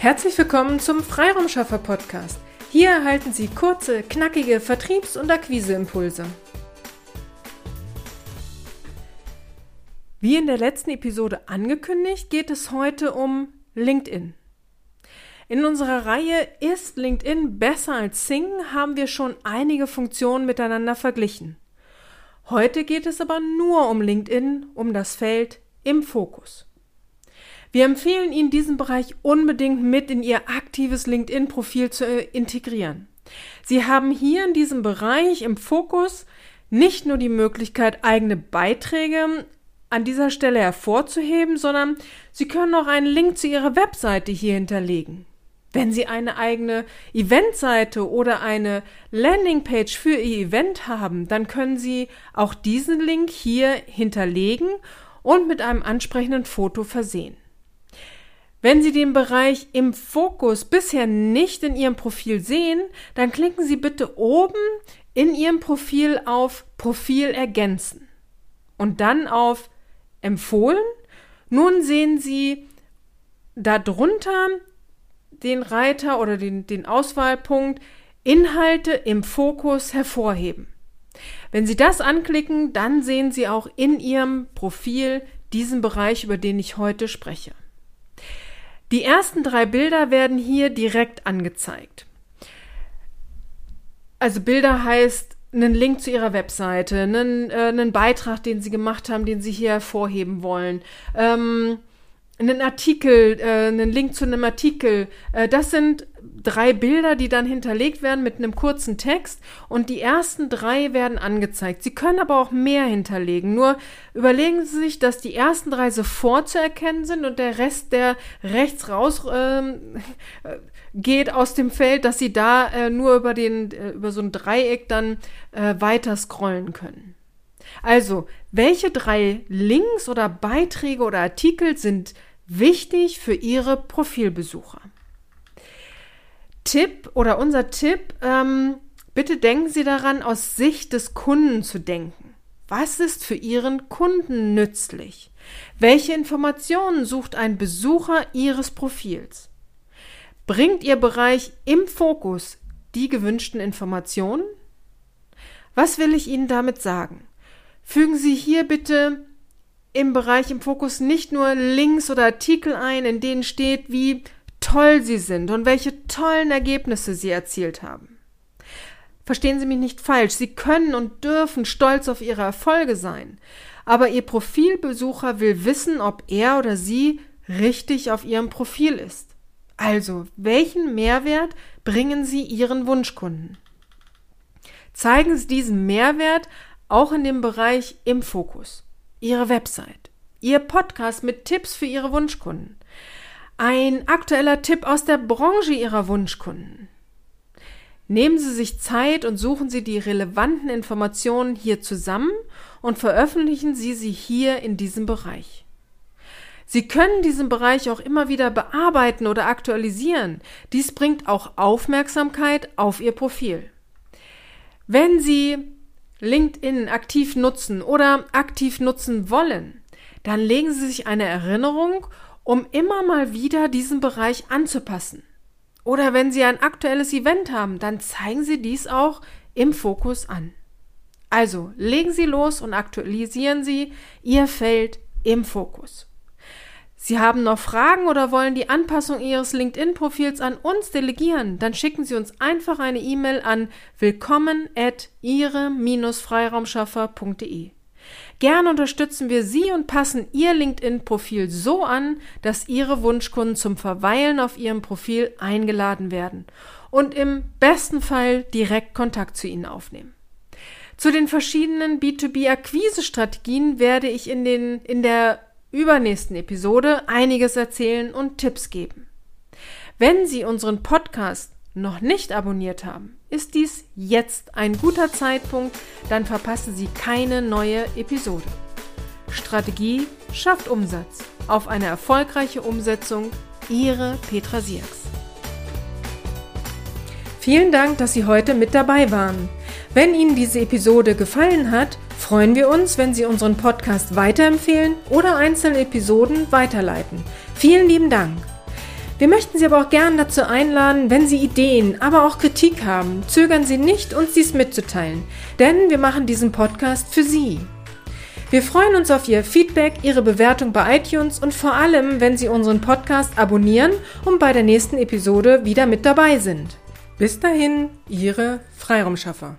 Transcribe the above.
Herzlich willkommen zum Freiraumschaffer Podcast. Hier erhalten Sie kurze, knackige Vertriebs- und Akquiseimpulse. Wie in der letzten Episode angekündigt, geht es heute um LinkedIn. In unserer Reihe Ist LinkedIn besser als Sing haben wir schon einige Funktionen miteinander verglichen. Heute geht es aber nur um LinkedIn, um das Feld im Fokus. Wir empfehlen Ihnen, diesen Bereich unbedingt mit in Ihr aktives LinkedIn-Profil zu äh, integrieren. Sie haben hier in diesem Bereich im Fokus nicht nur die Möglichkeit, eigene Beiträge an dieser Stelle hervorzuheben, sondern Sie können auch einen Link zu Ihrer Webseite hier hinterlegen. Wenn Sie eine eigene Eventseite oder eine Landingpage für Ihr Event haben, dann können Sie auch diesen Link hier hinterlegen und mit einem ansprechenden Foto versehen. Wenn Sie den Bereich im Fokus bisher nicht in Ihrem Profil sehen, dann klicken Sie bitte oben in Ihrem Profil auf Profil ergänzen und dann auf Empfohlen. Nun sehen Sie darunter den Reiter oder den, den Auswahlpunkt Inhalte im Fokus hervorheben. Wenn Sie das anklicken, dann sehen Sie auch in Ihrem Profil diesen Bereich, über den ich heute spreche. Die ersten drei Bilder werden hier direkt angezeigt. Also Bilder heißt einen Link zu ihrer Webseite, einen, äh, einen Beitrag, den sie gemacht haben, den sie hier hervorheben wollen, ähm, einen Artikel, äh, einen Link zu einem Artikel. Äh, das sind drei Bilder, die dann hinterlegt werden mit einem kurzen Text und die ersten drei werden angezeigt. Sie können aber auch mehr hinterlegen. Nur überlegen Sie sich, dass die ersten drei sofort zu erkennen sind und der Rest, der rechts raus ähm, geht aus dem Feld, dass Sie da äh, nur über den äh, über so ein Dreieck dann äh, weiter scrollen können. Also, welche drei Links oder Beiträge oder Artikel sind wichtig für Ihre Profilbesucher? Tipp oder unser Tipp, ähm, bitte denken Sie daran, aus Sicht des Kunden zu denken. Was ist für Ihren Kunden nützlich? Welche Informationen sucht ein Besucher Ihres Profils? Bringt Ihr Bereich im Fokus die gewünschten Informationen? Was will ich Ihnen damit sagen? Fügen Sie hier bitte im Bereich im Fokus nicht nur Links oder Artikel ein, in denen steht, wie toll sie sind und welche tollen Ergebnisse sie erzielt haben. Verstehen Sie mich nicht falsch, Sie können und dürfen stolz auf Ihre Erfolge sein, aber Ihr Profilbesucher will wissen, ob er oder sie richtig auf Ihrem Profil ist. Also, welchen Mehrwert bringen Sie Ihren Wunschkunden? Zeigen Sie diesen Mehrwert auch in dem Bereich im Fokus. Ihre Website, Ihr Podcast mit Tipps für Ihre Wunschkunden. Ein aktueller Tipp aus der Branche Ihrer Wunschkunden. Nehmen Sie sich Zeit und suchen Sie die relevanten Informationen hier zusammen und veröffentlichen Sie sie hier in diesem Bereich. Sie können diesen Bereich auch immer wieder bearbeiten oder aktualisieren. Dies bringt auch Aufmerksamkeit auf Ihr Profil. Wenn Sie LinkedIn aktiv nutzen oder aktiv nutzen wollen, dann legen Sie sich eine Erinnerung um immer mal wieder diesen Bereich anzupassen. Oder wenn Sie ein aktuelles Event haben, dann zeigen Sie dies auch im Fokus an. Also legen Sie los und aktualisieren Sie Ihr Feld im Fokus. Sie haben noch Fragen oder wollen die Anpassung Ihres LinkedIn-Profils an uns delegieren, dann schicken Sie uns einfach eine E-Mail an willkommen at ihre-freiraumschaffer.de. Gern unterstützen wir Sie und passen Ihr LinkedIn-Profil so an, dass Ihre Wunschkunden zum Verweilen auf Ihrem Profil eingeladen werden und im besten Fall direkt Kontakt zu Ihnen aufnehmen. Zu den verschiedenen B2B-Akquise-Strategien werde ich in, den, in der übernächsten Episode einiges erzählen und Tipps geben. Wenn Sie unseren Podcast noch nicht abonniert haben, ist dies jetzt ein guter Zeitpunkt, dann verpassen Sie keine neue Episode. Strategie schafft Umsatz. Auf eine erfolgreiche Umsetzung, Ihre Petra Sierks. Vielen Dank, dass Sie heute mit dabei waren. Wenn Ihnen diese Episode gefallen hat, freuen wir uns, wenn Sie unseren Podcast weiterempfehlen oder einzelne Episoden weiterleiten. Vielen lieben Dank. Wir möchten Sie aber auch gern dazu einladen, wenn Sie Ideen, aber auch Kritik haben, zögern Sie nicht, uns dies mitzuteilen, denn wir machen diesen Podcast für Sie. Wir freuen uns auf Ihr Feedback, Ihre Bewertung bei iTunes und vor allem, wenn Sie unseren Podcast abonnieren und bei der nächsten Episode wieder mit dabei sind. Bis dahin, Ihre Freiraumschaffer.